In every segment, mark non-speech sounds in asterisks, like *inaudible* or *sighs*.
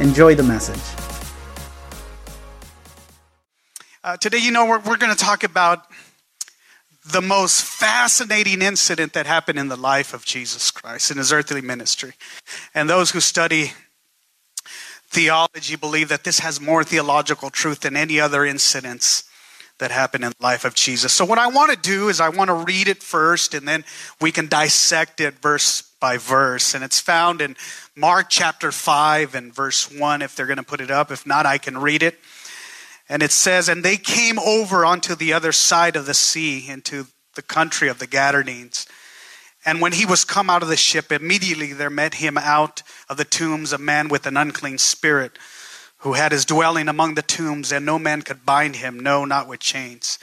Enjoy the message. Uh, today, you know, we're, we're going to talk about the most fascinating incident that happened in the life of Jesus Christ in his earthly ministry. And those who study theology believe that this has more theological truth than any other incidents that happened in the life of Jesus. So, what I want to do is I want to read it first, and then we can dissect it verse by verse. And it's found in Mark chapter 5 and verse 1, if they're going to put it up. If not, I can read it. And it says, And they came over onto the other side of the sea, into the country of the Gadarenes. And when he was come out of the ship, immediately there met him out of the tombs a man with an unclean spirit, who had his dwelling among the tombs, and no man could bind him, no, not with chains.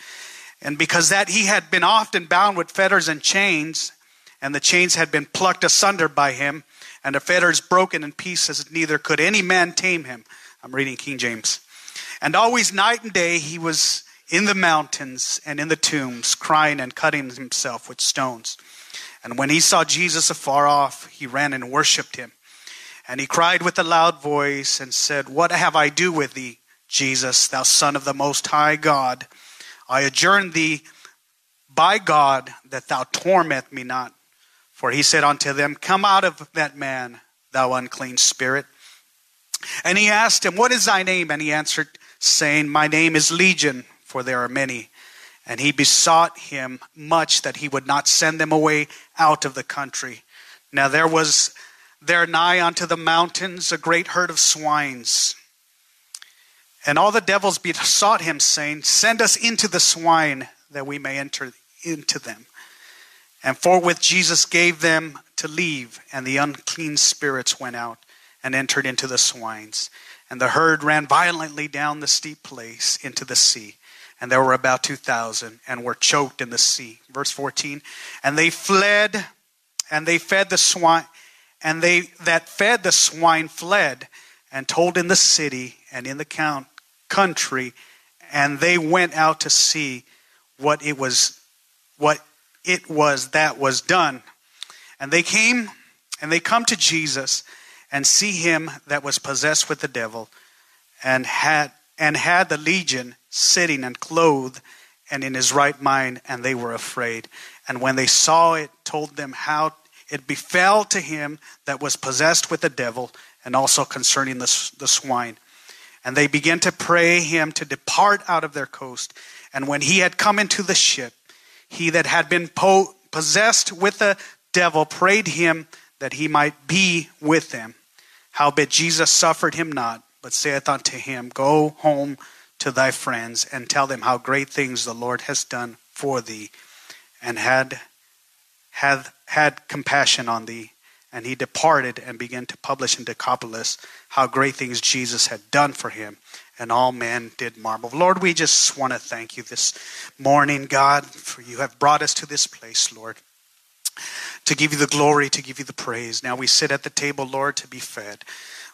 And because that he had been often bound with fetters and chains, and the chains had been plucked asunder by him, and the fetters broken in pieces, neither could any man tame him. I'm reading King James. And always night and day he was in the mountains and in the tombs, crying and cutting himself with stones. And when he saw Jesus afar off, he ran and worshipped him. And he cried with a loud voice and said, What have I do with thee, Jesus, thou Son of the Most High God? I adjourn thee by God that thou torment me not. For he said unto them, Come out of that man, thou unclean spirit. And he asked him, What is thy name? And he answered, saying, My name is Legion, for there are many. And he besought him much that he would not send them away out of the country. Now there was there nigh unto the mountains a great herd of swines. And all the devils besought him, saying, Send us into the swine, that we may enter into them. And forthwith Jesus gave them to leave, and the unclean spirits went out and entered into the swines. And the herd ran violently down the steep place into the sea. And there were about 2,000 and were choked in the sea. Verse 14. And they fled, and they fed the swine, and they that fed the swine fled and told in the city and in the count, country, and they went out to see what it was, what it was that was done. And they came and they come to Jesus and see him that was possessed with the devil and had and had the legion sitting and clothed and in his right mind and they were afraid. And when they saw it told them how it befell to him that was possessed with the devil and also concerning the, the swine. And they began to pray him to depart out of their coast. And when he had come into the ship he that had been po- possessed with the devil prayed him that he might be with them. Howbeit Jesus suffered him not, but saith unto him, Go home to thy friends and tell them how great things the Lord has done for thee, and had had had compassion on thee. And he departed and began to publish in Decapolis how great things Jesus had done for him and all men did marvel. Lord, we just want to thank you this morning, God, for you have brought us to this place, Lord, to give you the glory, to give you the praise. Now we sit at the table, Lord, to be fed.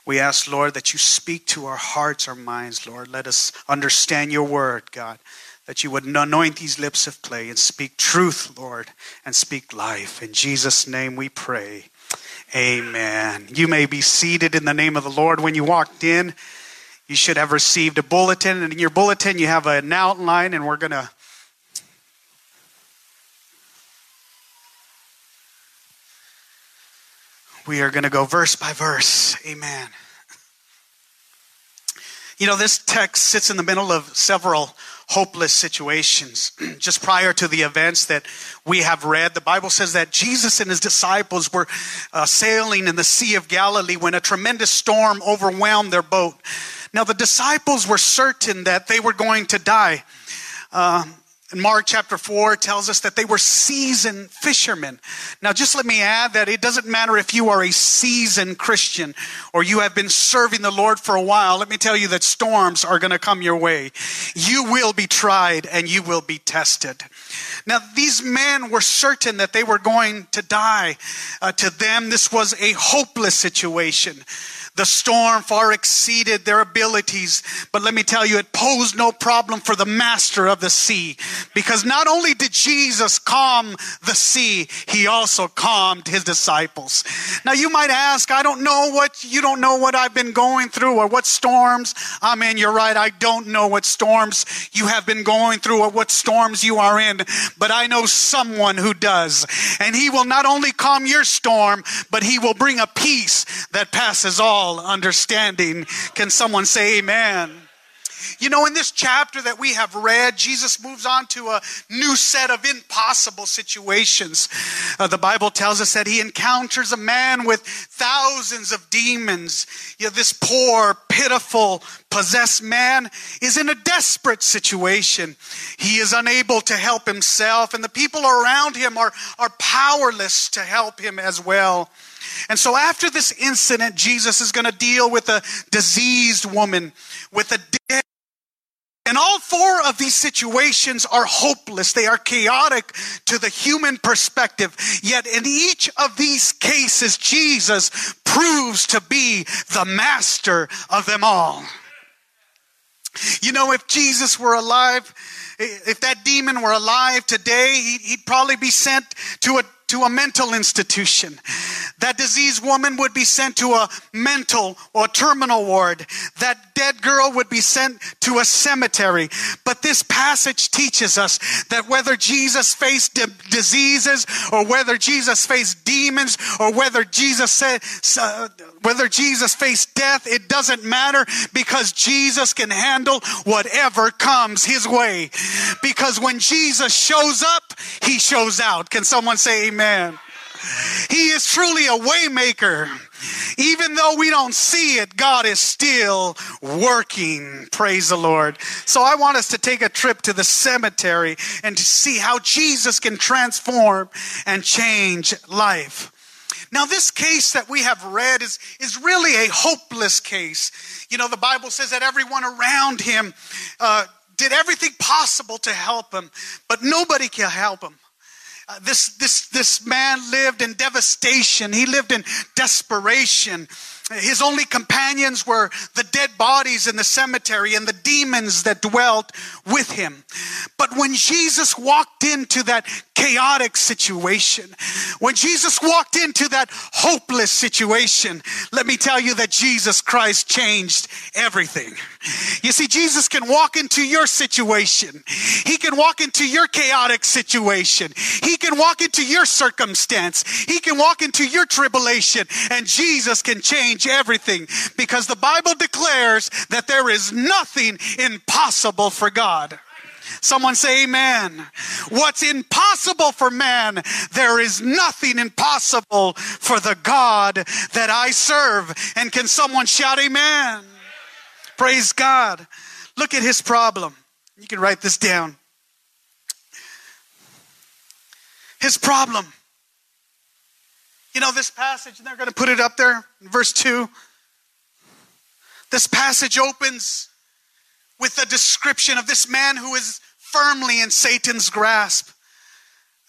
We ask, Lord, that you speak to our hearts, our minds, Lord. Let us understand your word, God, that you would anoint these lips of clay and speak truth, Lord, and speak life. In Jesus' name we pray. Amen. You may be seated in the name of the Lord. When you walked in, you should have received a bulletin, and in your bulletin, you have an outline, and we're going to we are going to go verse by verse. Amen. You know, this text sits in the middle of several hopeless situations. *clears throat* Just prior to the events that we have read, the Bible says that Jesus and his disciples were uh, sailing in the Sea of Galilee when a tremendous storm overwhelmed their boat. Now, the disciples were certain that they were going to die. Uh, And Mark chapter 4 tells us that they were seasoned fishermen. Now, just let me add that it doesn't matter if you are a seasoned Christian or you have been serving the Lord for a while. Let me tell you that storms are going to come your way. You will be tried and you will be tested. Now, these men were certain that they were going to die. Uh, to them, this was a hopeless situation. The storm far exceeded their abilities, but let me tell you, it posed no problem for the master of the sea. Because not only did Jesus calm the sea, he also calmed his disciples. Now you might ask, I don't know what, you don't know what I've been going through or what storms I'm in. You're right, I don't know what storms you have been going through or what storms you are in, but I know someone who does. And he will not only calm your storm, but he will bring a peace that passes all all understanding. Can someone say amen? You know, in this chapter that we have read, Jesus moves on to a new set of impossible situations. Uh, the Bible tells us that he encounters a man with thousands of demons. You know, this poor, pitiful, possessed man is in a desperate situation. He is unable to help himself, and the people around him are, are powerless to help him as well. And so after this incident, Jesus is going to deal with a diseased woman, with a dead. And all four of these situations are hopeless. They are chaotic to the human perspective. Yet in each of these cases, Jesus proves to be the master of them all. You know, if Jesus were alive, if that demon were alive today, he'd probably be sent to a to a mental institution. That diseased woman would be sent to a mental or terminal ward. That dead girl would be sent to a cemetery. But this passage teaches us that whether Jesus faced di- diseases or whether Jesus faced demons or whether Jesus said, uh, whether Jesus faced death, it doesn't matter because Jesus can handle whatever comes his way. Because when Jesus shows up, he shows out. Can someone say amen? He is truly a waymaker. Even though we don't see it, God is still working. Praise the Lord. So I want us to take a trip to the cemetery and to see how Jesus can transform and change life. Now, this case that we have read is, is really a hopeless case. You know, the Bible says that everyone around him uh, did everything possible to help him, but nobody can help him. Uh, this, this, this man lived in devastation. He lived in desperation. His only companions were the dead bodies in the cemetery and the demons that dwelt with him. But when Jesus walked into that chaotic situation, when Jesus walked into that hopeless situation, let me tell you that Jesus Christ changed everything. You see, Jesus can walk into your situation. He can walk into your chaotic situation. He can walk into your circumstance. He can walk into your tribulation and Jesus can change everything because the Bible declares that there is nothing impossible for God. Someone say amen. What's impossible for man, there is nothing impossible for the God that I serve. And can someone shout amen? Praise God. Look at his problem. You can write this down. His problem you know, this passage, and they're going to put it up there, in verse 2. This passage opens with a description of this man who is firmly in Satan's grasp.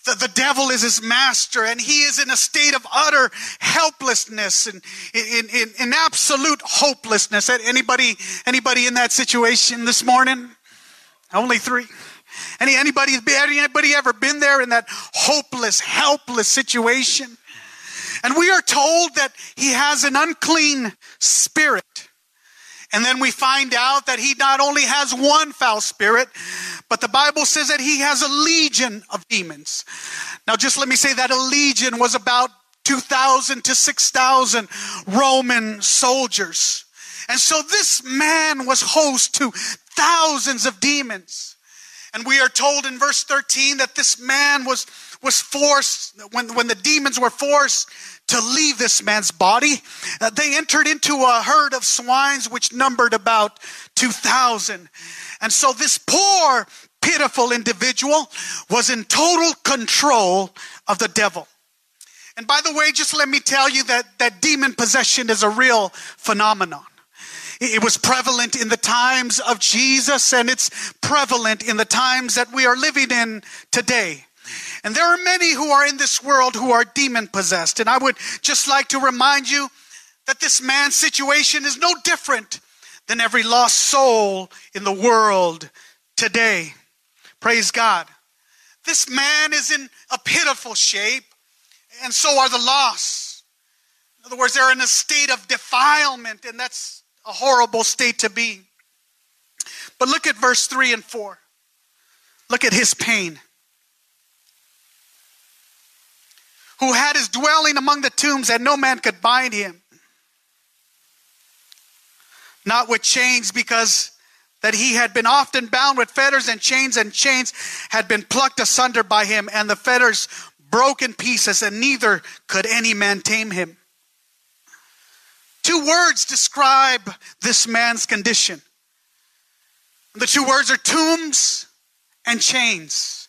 The, the devil is his master, and he is in a state of utter helplessness and in, in, in absolute hopelessness. Anybody, anybody in that situation this morning? Only three. Any, anybody, anybody ever been there in that hopeless, helpless situation? And we are told that he has an unclean spirit. And then we find out that he not only has one foul spirit, but the Bible says that he has a legion of demons. Now, just let me say that a legion was about 2,000 to 6,000 Roman soldiers. And so this man was host to thousands of demons. And we are told in verse 13 that this man was was forced, when, when the demons were forced to leave this man's body, uh, they entered into a herd of swines which numbered about 2,000. And so this poor, pitiful individual was in total control of the devil. And by the way, just let me tell you that, that demon possession is a real phenomenon. It was prevalent in the times of Jesus and it's prevalent in the times that we are living in today. And there are many who are in this world who are demon possessed. And I would just like to remind you that this man's situation is no different than every lost soul in the world today. Praise God. This man is in a pitiful shape, and so are the lost. In other words, they're in a state of defilement, and that's a horrible state to be. But look at verse 3 and 4. Look at his pain. Who had his dwelling among the tombs, and no man could bind him. Not with chains, because that he had been often bound with fetters and chains, and chains had been plucked asunder by him, and the fetters broke in pieces, and neither could any man tame him. Two words describe this man's condition. The two words are tombs and chains.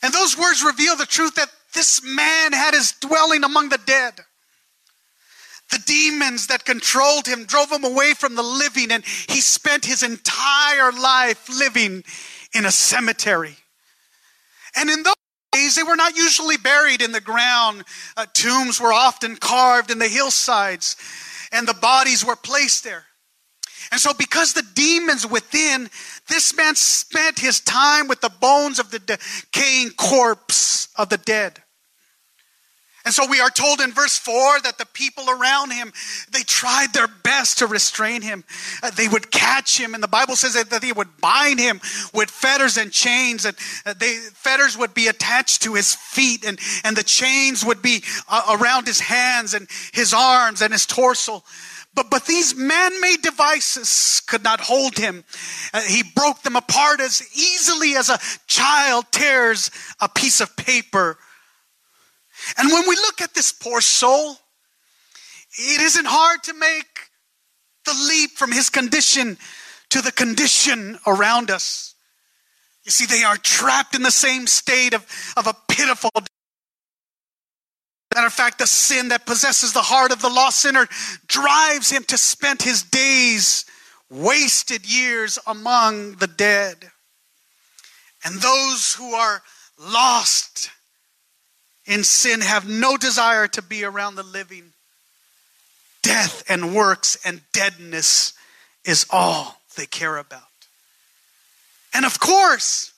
And those words reveal the truth that this man had his dwelling among the dead. The demons that controlled him drove him away from the living, and he spent his entire life living in a cemetery. And in those they were not usually buried in the ground. Uh, tombs were often carved in the hillsides, and the bodies were placed there. And so, because the demons within, this man spent his time with the bones of the decaying corpse of the dead. And so we are told in verse 4 that the people around him, they tried their best to restrain him. Uh, they would catch him. And the Bible says that, that they would bind him with fetters and chains. And uh, they, fetters would be attached to his feet and, and the chains would be uh, around his hands and his arms and his torso. But, but these man-made devices could not hold him. Uh, he broke them apart as easily as a child tears a piece of paper and when we look at this poor soul, it isn't hard to make the leap from his condition to the condition around us. You see, they are trapped in the same state of, of a pitiful. Matter of fact, the sin that possesses the heart of the lost sinner drives him to spend his days, wasted years among the dead. And those who are lost in sin have no desire to be around the living. Death and works and deadness is all they care about. And of course,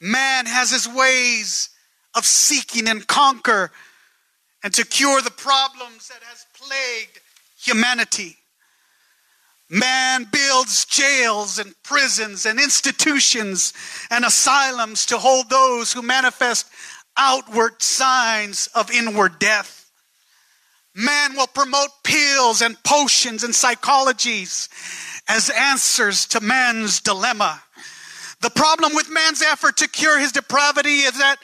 man has his ways of seeking and conquer and to cure the problems that has plagued humanity. Man builds jails and prisons and institutions and asylums to hold those who manifest outward signs of inward death. Man will promote pills and potions and psychologies as answers to man's dilemma. The problem with man's effort to cure his depravity is that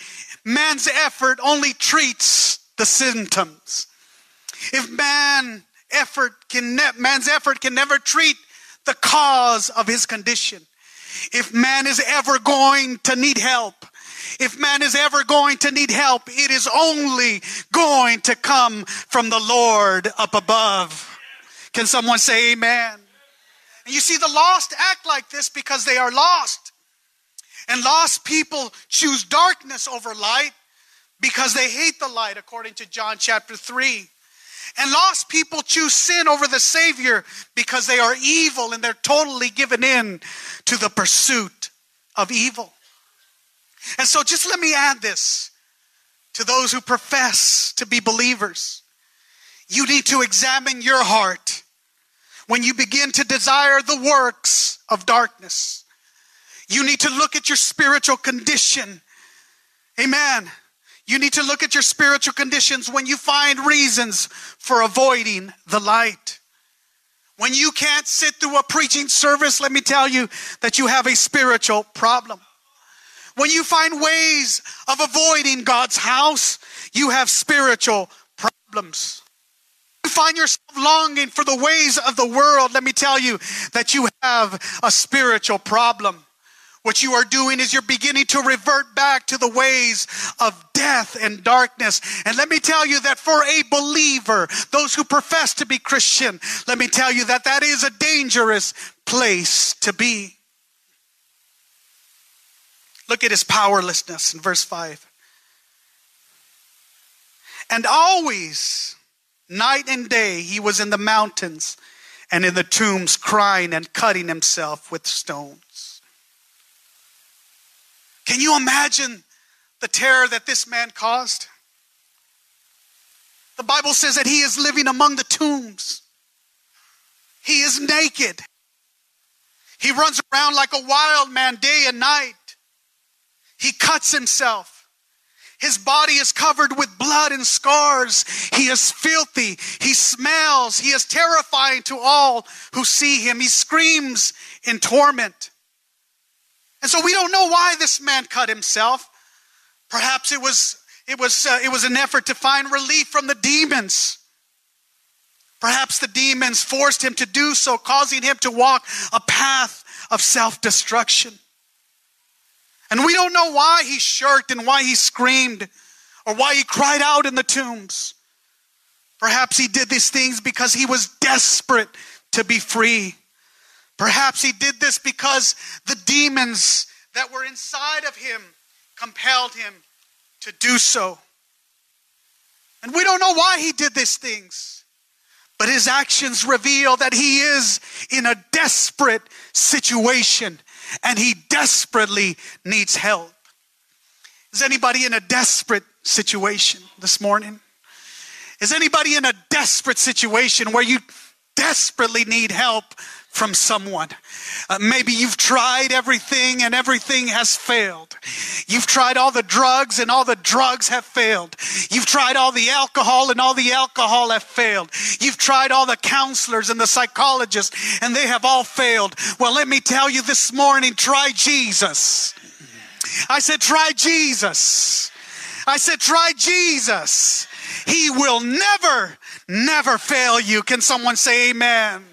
man's effort only treats the symptoms. If man effort can ne- man's effort can never treat the cause of his condition. If man is ever going to need help, if man is ever going to need help, it is only going to come from the Lord up above. Can someone say amen? And you see, the lost act like this because they are lost. And lost people choose darkness over light because they hate the light, according to John chapter 3. And lost people choose sin over the Savior because they are evil and they're totally given in to the pursuit of evil. And so just let me add this to those who profess to be believers. You need to examine your heart when you begin to desire the works of darkness. You need to look at your spiritual condition. Amen. You need to look at your spiritual conditions when you find reasons for avoiding the light. When you can't sit through a preaching service, let me tell you that you have a spiritual problem. When you find ways of avoiding God's house, you have spiritual problems. You find yourself longing for the ways of the world, let me tell you that you have a spiritual problem. what you are doing is you're beginning to revert back to the ways of death and darkness. And let me tell you that for a believer, those who profess to be Christian, let me tell you that that is a dangerous place to be. Look at his powerlessness in verse 5. And always, night and day, he was in the mountains and in the tombs, crying and cutting himself with stones. Can you imagine the terror that this man caused? The Bible says that he is living among the tombs. He is naked. He runs around like a wild man day and night. He cuts himself. His body is covered with blood and scars. He is filthy. He smells. He is terrifying to all who see him. He screams in torment. And so we don't know why this man cut himself. Perhaps it was it was uh, it was an effort to find relief from the demons. Perhaps the demons forced him to do so, causing him to walk a path of self-destruction. And we don't know why he shirked and why he screamed or why he cried out in the tombs. Perhaps he did these things because he was desperate to be free. Perhaps he did this because the demons that were inside of him compelled him to do so. And we don't know why he did these things, but his actions reveal that he is in a desperate situation and he desperately needs help. Is anybody in a desperate situation this morning? Is anybody in a desperate situation where you desperately need help from someone. Uh, maybe you've tried everything and everything has failed. You've tried all the drugs and all the drugs have failed. You've tried all the alcohol and all the alcohol have failed. You've tried all the counselors and the psychologists and they have all failed. Well, let me tell you this morning, try Jesus. I said, try Jesus. I said, try Jesus. He will never, never fail you. Can someone say amen?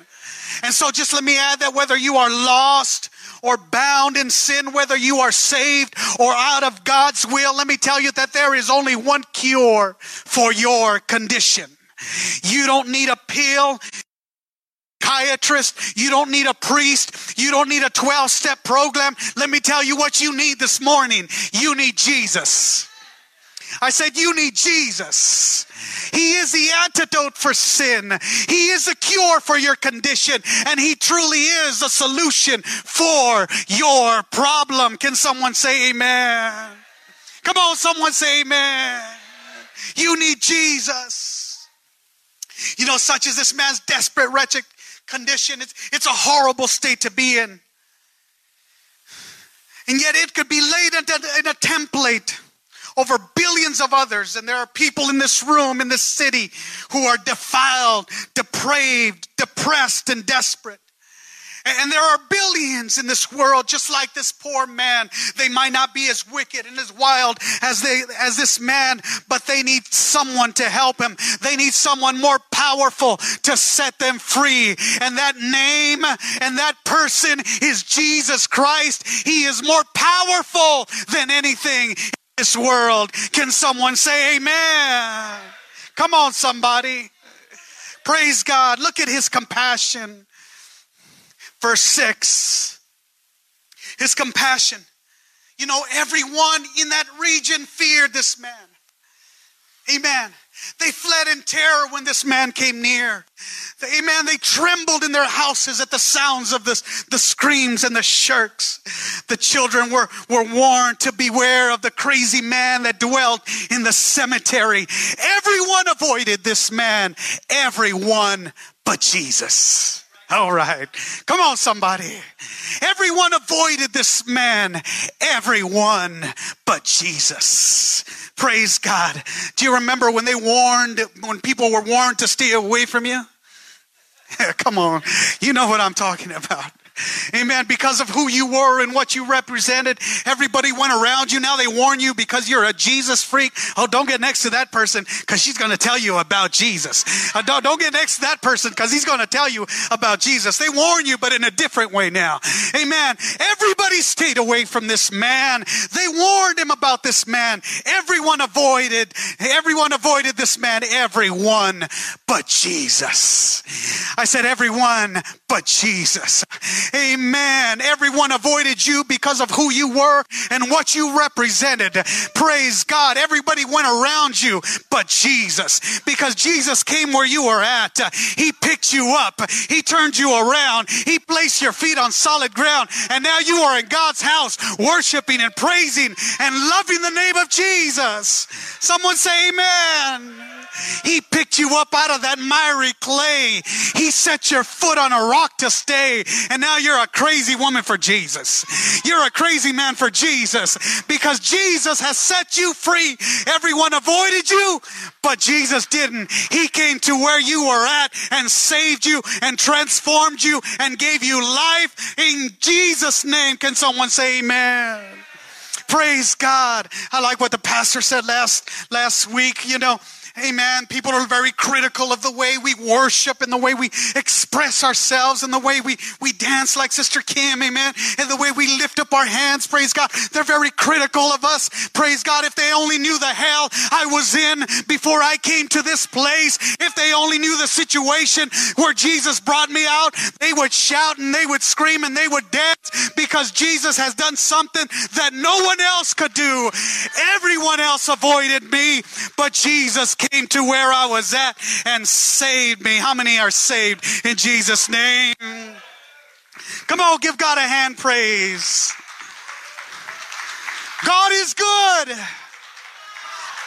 And so just let me add that whether you are lost or bound in sin, whether you are saved or out of God's will, let me tell you that there is only one cure for your condition. You don't need a pill psychiatrist. You don't need a priest. You don't need a 12 step program. Let me tell you what you need this morning. You need Jesus. I said, You need Jesus. He is the antidote for sin. He is a cure for your condition, and He truly is a solution for your problem. Can someone say amen? Come on, someone say amen. You need Jesus. You know, such as this man's desperate, wretched condition, it's, it's a horrible state to be in. And yet it could be laid in a, in a template over billions of others. And there are people in this room, in this city, who are defiled, depraved, depressed, and desperate. And there are billions in this world, just like this poor man. They might not be as wicked and as wild as they, as this man, but they need someone to help him. They need someone more powerful to set them free. And that name and that person is Jesus Christ. He is more powerful than anything this world. Can someone say amen? Come on, somebody. Praise God. Look at his compassion. Verse 6. His compassion. You know, everyone in that region feared this man. Amen. They fled in terror when this man came near. Amen. They trembled in their houses at the sounds of this, the screams and the shirks. The children were, were warned to beware of the crazy man that dwelt in the cemetery. Everyone avoided this man. Everyone but Jesus. All right. Come on, somebody. Everyone avoided this man. Everyone but Jesus. Praise God. Do you remember when they warned, when people were warned to stay away from you? *laughs* Come on. You know what I'm talking about. Amen. Because of who you were and what you represented. Everybody went around you. Now they warn you because you're a Jesus freak. Oh, don't get next to that person because she's going to tell you about Jesus. Uh, don't, don't get next to that person because he's going to tell you about Jesus. They warn you, but in a different way now. Amen. Everybody stayed away from this man. They warned him about this man. Everyone avoided, everyone avoided this man. Everyone but Jesus. I said everyone but Jesus. Amen. Everyone avoided you because of who you were and what you represented. Praise God. Everybody went around you but Jesus because Jesus came where you were at. He picked you up. He turned you around. He placed your feet on solid ground. And now you are in God's house worshiping and praising and loving the name of Jesus. Someone say amen. He picked you up out of that miry clay. He set your foot on a rock to stay. And now you're a crazy woman for Jesus. You're a crazy man for Jesus because Jesus has set you free. Everyone avoided you, but Jesus didn't. He came to where you were at and saved you and transformed you and gave you life in Jesus' name. Can someone say amen? Praise God. I like what the pastor said last, last week. You know, Amen. People are very critical of the way we worship and the way we express ourselves and the way we, we dance like Sister Kim. Amen. And the way we lift up our hands. Praise God. They're very critical of us. Praise God. If they only knew the hell I was in before I came to this place, if they only knew the situation where Jesus brought me out, they would shout and they would scream and they would dance because Jesus has done something that no one else could do. Everyone else avoided me, but Jesus came to where I was at and saved me. How many are saved in Jesus' name? Come on, give God a hand praise. God is good.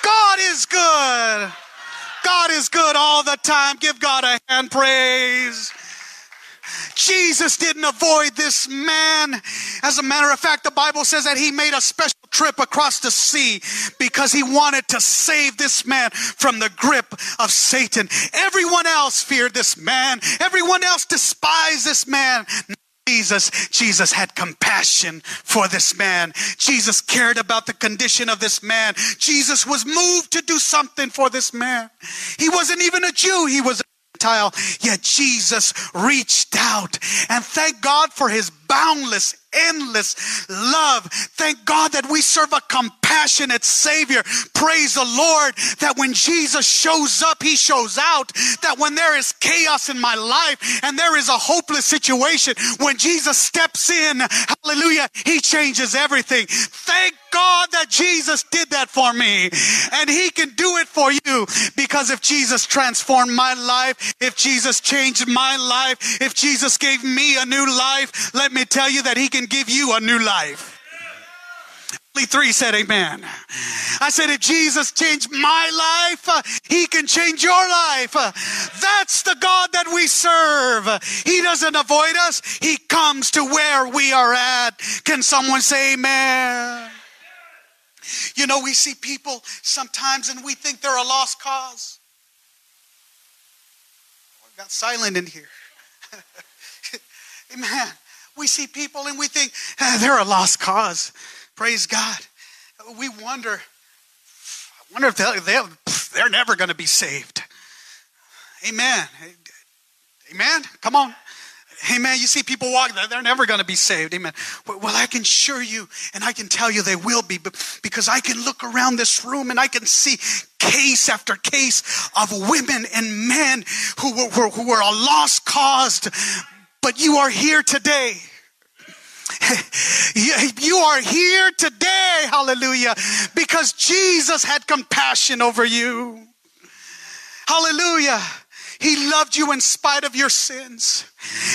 God is good. God is good all the time. Give God a hand praise. Jesus didn't avoid this man. As a matter of fact, the Bible says that he made a special trip across the sea because he wanted to save this man from the grip of Satan. Everyone else feared this man. Everyone else despised this man. Jesus, Jesus had compassion for this man. Jesus cared about the condition of this man. Jesus was moved to do something for this man. He wasn't even a Jew. He was a Gentile. Yet Jesus reached out and thank God for his boundless endless love. Thank God that we serve a compassionate Savior. Praise the Lord that when Jesus shows up, He shows out. That when there is chaos in my life and there is a hopeless situation, when Jesus steps in, hallelujah, He changes everything. Thank God that Jesus did that for me. And He can do it for you because if Jesus transformed my life, if Jesus changed my life, if Jesus gave me a new life, let me tell you that He can give you a new life. Only three said amen. I said, if Jesus changed my life, he can change your life. That's the God that we serve. He doesn't avoid us. He comes to where we are at. Can someone say amen? You know, we see people sometimes and we think they're a lost cause. Oh, got silent in here. *laughs* amen we see people and we think ah, they're a lost cause. Praise God. We wonder, I wonder if they're, they're never going to be saved. Amen. Amen. Come on. Amen. You see people walk, they're never going to be saved. Amen. Well, I can assure you, and I can tell you they will be, because I can look around this room and I can see case after case of women and men who were, who were a lost cause but you are here today. *laughs* You are here today, hallelujah, because Jesus had compassion over you. Hallelujah. He loved you in spite of your sins.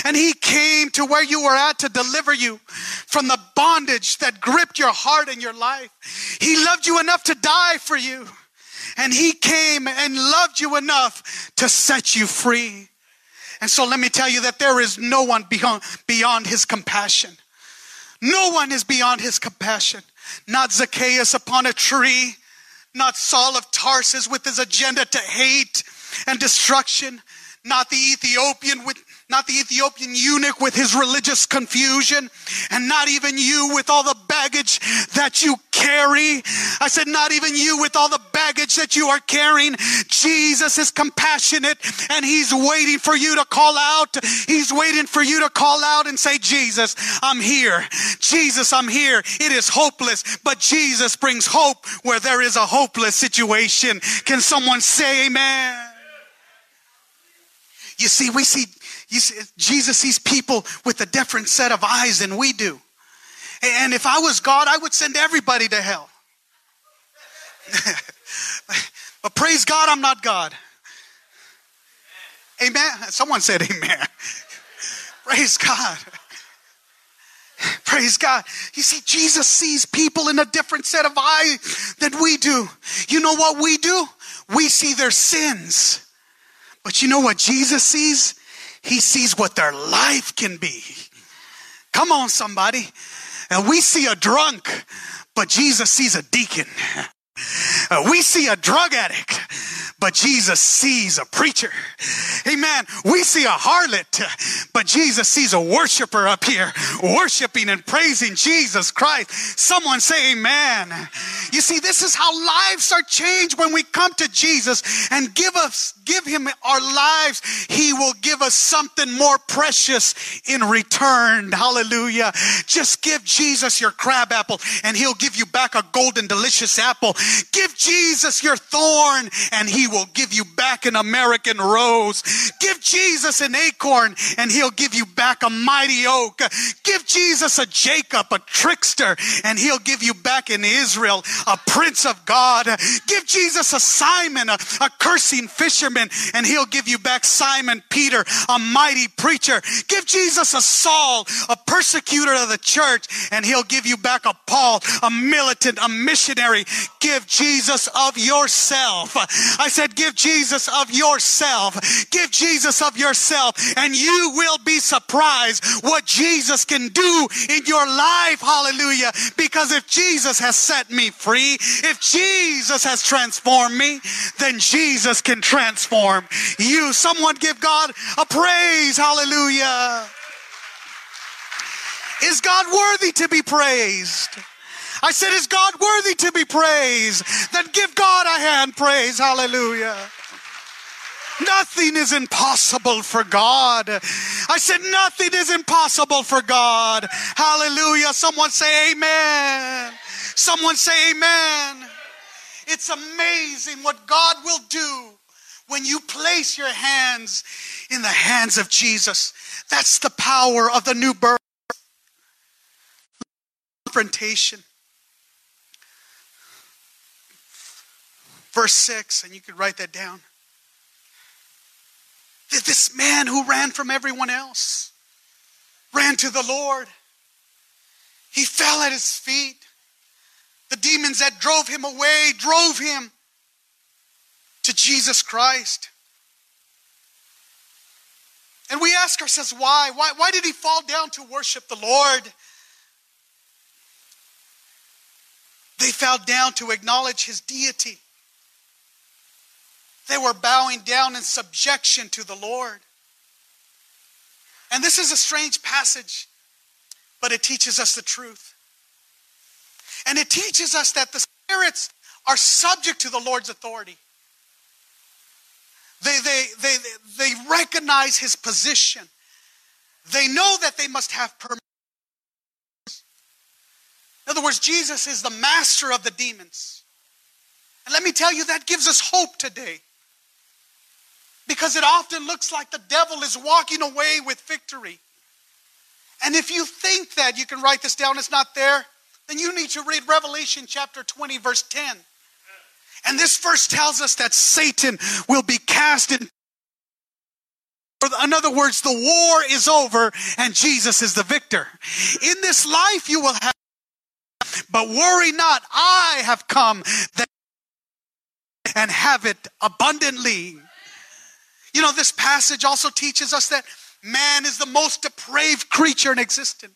And He came to where you were at to deliver you from the bondage that gripped your heart and your life. He loved you enough to die for you. And He came and loved you enough to set you free. And so let me tell you that there is no one beyond, beyond his compassion. No one is beyond his compassion. Not Zacchaeus upon a tree, not Saul of Tarsus with his agenda to hate and destruction, not the Ethiopian with, not the Ethiopian eunuch with his religious confusion, and not even you with all the baggage that you carry. I said, not even you with all the baggage that you are carrying. Jesus is compassionate and he's waiting for you to call out. He's waiting for you to call out and say, Jesus, I'm here. Jesus, I'm here. It is hopeless, but Jesus brings hope where there is a hopeless situation. Can someone say amen? You see, we see See, Jesus sees people with a different set of eyes than we do. And if I was God, I would send everybody to hell. *laughs* but praise God, I'm not God. Amen. Someone said amen. *laughs* praise God. *laughs* Praise God. You see, Jesus sees people in a different set of eyes than we do. You know what we do? We see their sins. But you know what Jesus sees? He sees what their life can be. Come on, somebody. And we see a drunk, but Jesus sees a deacon. *laughs* Uh, we see a drug addict, but Jesus sees a preacher. Amen. We see a harlot, but Jesus sees a worshiper up here worshiping and praising Jesus Christ. Someone say amen. You see, this is how lives are changed when we come to Jesus and give us, give him our lives. He will give us something more precious in return. Hallelujah. Just give Jesus your crab apple and he'll give you back a golden delicious apple. Give Jesus your thorn and he will give you back an American rose. Give Jesus an acorn and he'll give you back a mighty oak. Give Jesus a Jacob, a trickster, and he'll give you back in Israel a prince of God. Give Jesus a Simon, a, a cursing fisherman, and he'll give you back Simon Peter, a mighty preacher. Give Jesus a Saul, a persecutor of the church, and he'll give you back a Paul, a militant, a missionary. Give Jesus of yourself. I said, give Jesus of yourself. Give Jesus of yourself, and you will be surprised what Jesus can do in your life. Hallelujah. Because if Jesus has set me free, if Jesus has transformed me, then Jesus can transform you. Someone give God a praise. Hallelujah. Is God worthy to be praised? I said, Is God worthy to be praised? Then give God a hand praise. Hallelujah. Nothing is impossible for God. I said, nothing is impossible for God. Hallelujah. Someone say amen. Someone say amen. It's amazing what God will do when you place your hands in the hands of Jesus. That's the power of the new birth. Confrontation. Verse 6, and you could write that down. This man who ran from everyone else ran to the Lord. He fell at his feet. The demons that drove him away drove him to Jesus Christ. And we ask ourselves, why? Why, why did he fall down to worship the Lord? They fell down to acknowledge his deity. They were bowing down in subjection to the Lord. And this is a strange passage, but it teaches us the truth. And it teaches us that the spirits are subject to the Lord's authority. They, they, they, they recognize his position. They know that they must have permission. In other words, Jesus is the master of the demons. And let me tell you, that gives us hope today because it often looks like the devil is walking away with victory. And if you think that, you can write this down, it's not there, then you need to read Revelation chapter 20, verse 10. And this verse tells us that Satan will be cast in. In other words, the war is over and Jesus is the victor. In this life you will have, but worry not, I have come that and have it abundantly. You know, this passage also teaches us that man is the most depraved creature in existence.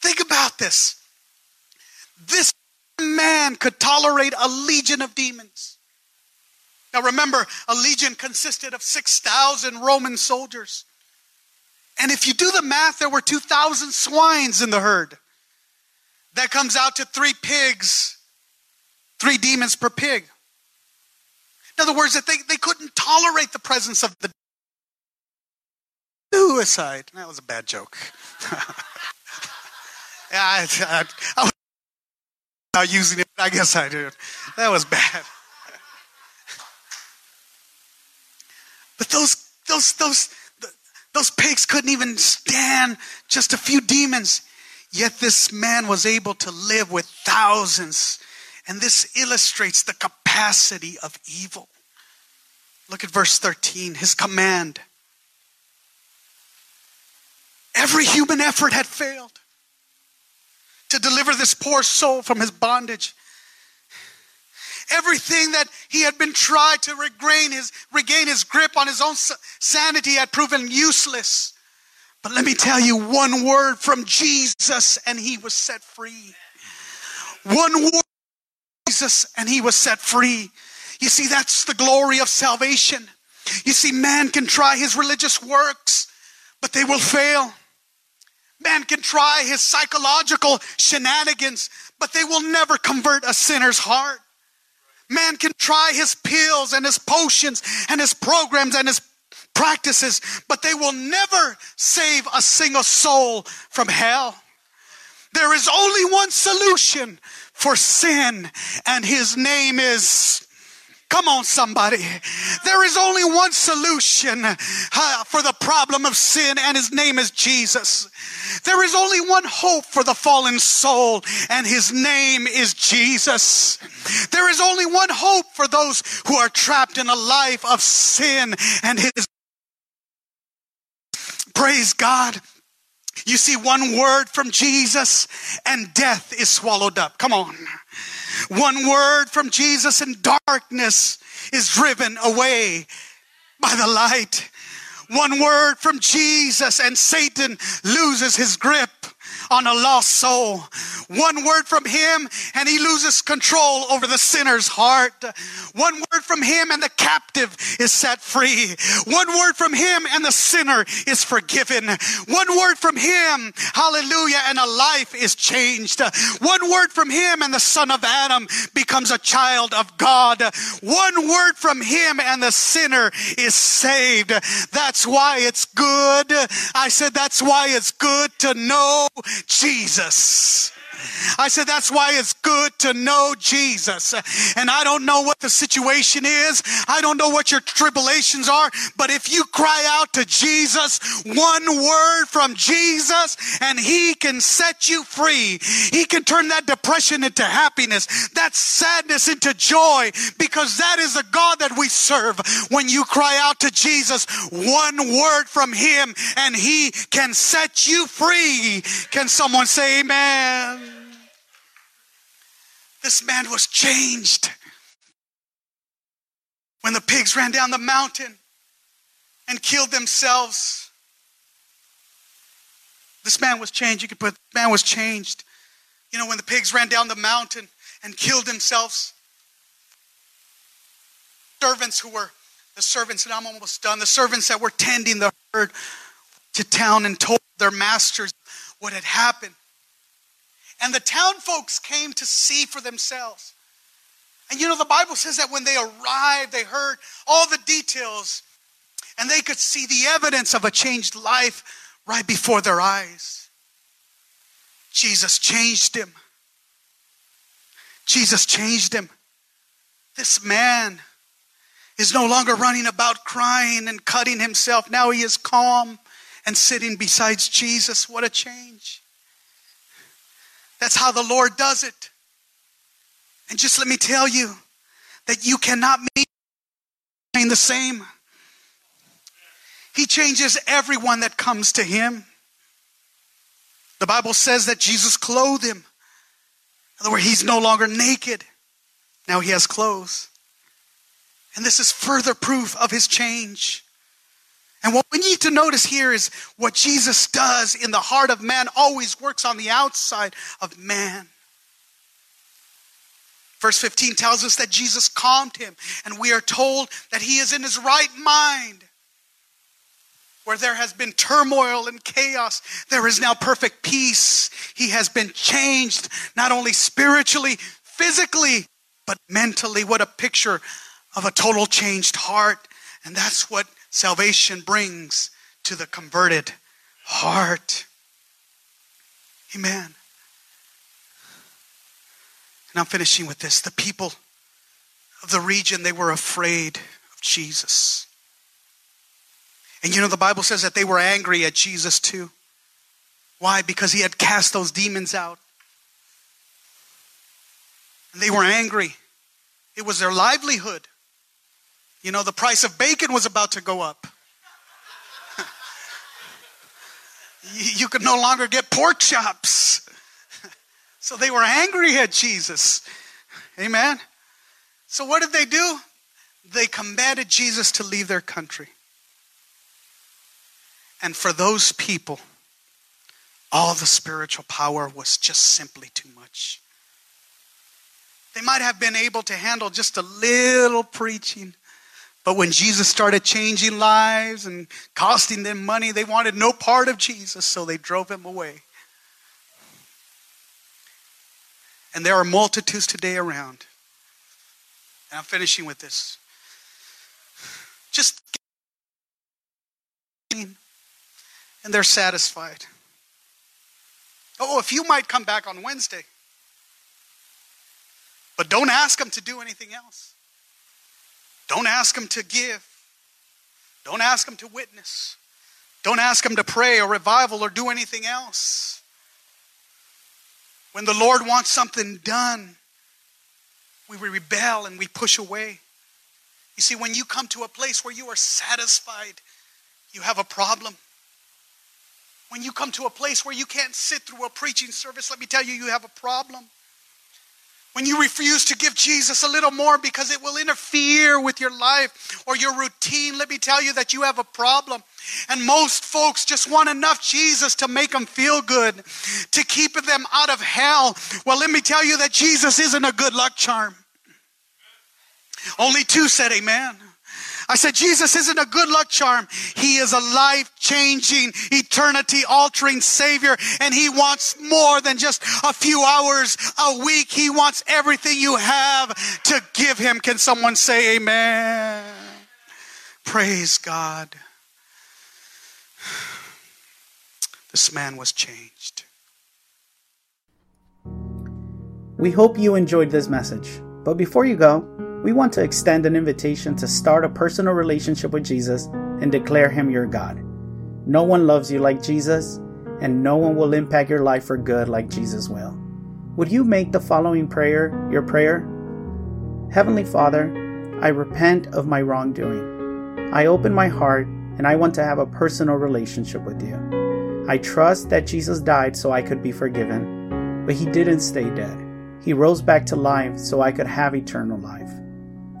Think about this. This man could tolerate a legion of demons. Now remember, a legion consisted of 6,000 Roman soldiers. And if you do the math, there were 2,000 swines in the herd. That comes out to three pigs, three demons per pig. In other words, that they, they couldn't tolerate the presence of the suicide. That was a bad joke. *laughs* yeah, I, I, I was not using it. I guess I did. That was bad. But those, those, those, those pigs couldn't even stand just a few demons. Yet this man was able to live with thousands. And this illustrates the capacity of evil. Look at verse 13, his command. Every human effort had failed to deliver this poor soul from his bondage. Everything that he had been tried to regain his, regain his grip on his own sanity had proven useless. But let me tell you one word from Jesus and he was set free. One word Jesus and he was set free. You see, that's the glory of salvation. You see, man can try his religious works, but they will fail. Man can try his psychological shenanigans, but they will never convert a sinner's heart. Man can try his pills and his potions and his programs and his practices, but they will never save a single soul from hell. There is only one solution for sin, and his name is Come on, somebody. There is only one solution uh, for the problem of sin, and his name is Jesus. There is only one hope for the fallen soul, and his name is Jesus. There is only one hope for those who are trapped in a life of sin, and his praise God. You see one word from Jesus, and death is swallowed up. Come on. One word from Jesus and darkness is driven away by the light. One word from Jesus and Satan loses his grip on a lost soul. One word from him and he loses control over the sinner's heart. One word from him and the captive is set free. One word from him and the sinner is forgiven. One word from him, hallelujah, and a life is changed. One word from him and the son of Adam becomes a child of God. One word from him and the sinner is saved. That's why it's good. I said that's why it's good to know Jesus. I said, that's why it's good to know Jesus. And I don't know what the situation is. I don't know what your tribulations are. But if you cry out to Jesus, one word from Jesus, and he can set you free. He can turn that depression into happiness, that sadness into joy, because that is the God that we serve. When you cry out to Jesus, one word from him, and he can set you free. Can someone say amen? This man was changed. When the pigs ran down the mountain and killed themselves, this man was changed. You could put, man was changed. You know, when the pigs ran down the mountain and killed themselves, servants who were the servants, and I'm almost done, the servants that were tending the herd to town and told their masters what had happened. And the town folks came to see for themselves. And you know, the Bible says that when they arrived, they heard all the details and they could see the evidence of a changed life right before their eyes. Jesus changed him. Jesus changed him. This man is no longer running about crying and cutting himself. Now he is calm and sitting beside Jesus. What a change. That's how the Lord does it. And just let me tell you that you cannot make the same. He changes everyone that comes to him. The Bible says that Jesus clothed him. In other words, he's no longer naked. Now he has clothes. And this is further proof of his change. And what we need to notice here is what Jesus does in the heart of man always works on the outside of man. Verse 15 tells us that Jesus calmed him, and we are told that he is in his right mind. Where there has been turmoil and chaos, there is now perfect peace. He has been changed, not only spiritually, physically, but mentally. What a picture of a total changed heart. And that's what salvation brings to the converted heart. Amen. And I'm finishing with this. The people of the region, they were afraid of Jesus. And you know, the Bible says that they were angry at Jesus too. Why? Because he had cast those demons out. And they were angry. It was their livelihood. You know, the price of bacon was about to go up. *laughs* you could no longer get pork chops. *laughs* so they were angry at Jesus. Amen. So what did they do? They commanded Jesus to leave their country. And for those people, all the spiritual power was just simply too much. They might have been able to handle just a little preaching, but when Jesus started changing lives and costing them money, they wanted no part of Jesus, so they drove him away. And there are multitudes today around. And I'm finishing with this. Just and they're satisfied. Oh, if you might come back on Wednesday. But don't ask them to do anything else. Don't ask them to give. Don't ask them to witness. Don't ask them to pray or revival or do anything else. When the Lord wants something done, we rebel and we push away. You see, when you come to a place where you are satisfied, you have a problem. When you come to a place where you can't sit through a preaching service, let me tell you, you have a problem. When you refuse to give Jesus a little more because it will interfere with your life or your routine, let me tell you that you have a problem. And most folks just want enough Jesus to make them feel good, to keep them out of hell. Well, let me tell you that Jesus isn't a good luck charm. Only two said amen. I said, Jesus isn't a good luck charm. He is a life changing, eternity altering Savior, and He wants more than just a few hours a week. He wants everything you have to give Him. Can someone say amen? Praise God. *sighs* This man was changed. We hope you enjoyed this message. But before you go, we want to extend an invitation to start a personal relationship with Jesus and declare Him your God. No one loves you like Jesus, and no one will impact your life for good like Jesus will. Would you make the following prayer your prayer? Heavenly Father, I repent of my wrongdoing. I open my heart and I want to have a personal relationship with you. I trust that Jesus died so I could be forgiven, but he didn't stay dead. He rose back to life so I could have eternal life.